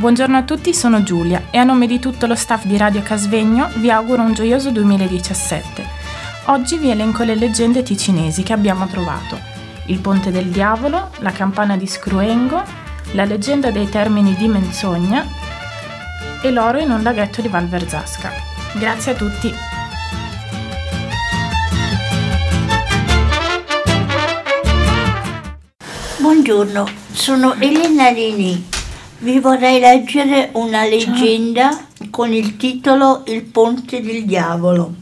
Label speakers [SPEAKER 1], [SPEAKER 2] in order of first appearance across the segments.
[SPEAKER 1] Buongiorno a tutti, sono Giulia e a nome di tutto lo staff di Radio Casvegno vi auguro un gioioso 2017. Oggi vi elenco le leggende ticinesi che abbiamo trovato. Il Ponte del Diavolo, la campana di Scruengo, la leggenda dei termini di Menzogna e l'oro in un laghetto di Val Verzasca. Grazie a tutti!
[SPEAKER 2] Buongiorno, sono Elena Lini vi vorrei leggere una leggenda con il titolo Il ponte del diavolo.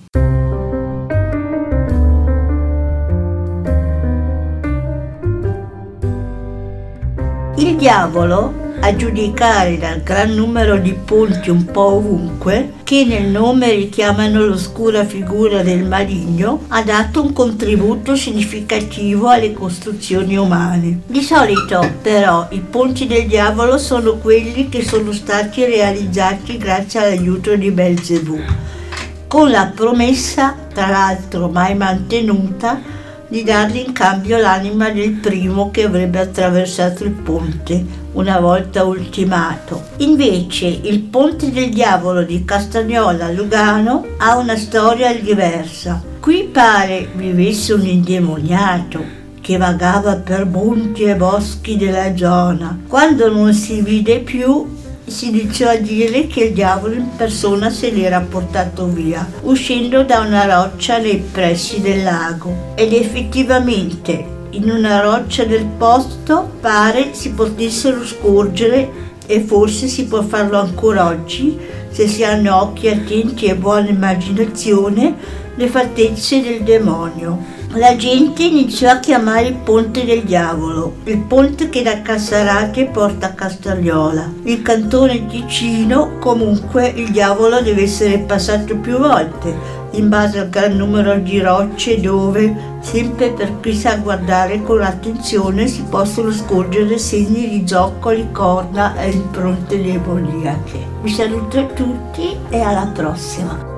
[SPEAKER 2] Il diavolo a giudicare dal gran numero di ponti un po' ovunque, che nel nome richiamano l'oscura figura del maligno, ha dato un contributo significativo alle costruzioni umane. Di solito, però, i ponti del diavolo sono quelli che sono stati realizzati grazie all'aiuto di Belzebù, con la promessa, tra l'altro mai mantenuta, di dargli in cambio l'anima del primo che avrebbe attraversato il ponte, una volta ultimato. Invece il Ponte del Diavolo di Castagnola a Lugano ha una storia diversa. Qui pare vivesse un indemoniato che vagava per monti e boschi della zona. Quando non si vide più, si iniziò a dire che il diavolo in persona se l'era portato via, uscendo da una roccia nei pressi del lago. Ed effettivamente in una roccia del posto pare si potessero scorgere e forse si può farlo ancora oggi se si hanno occhi attenti e buona immaginazione le fattezze del demonio. La gente iniziò a chiamare il ponte del diavolo, il ponte che da Cassarate porta a Castagliola. Il cantone Ticino, comunque, il diavolo deve essere passato più volte, in base al gran numero di rocce dove, sempre per chi sa guardare con attenzione, si possono scorgere segni di zoccoli, corna e impronte demoniache. Vi saluto a tutti e alla prossima.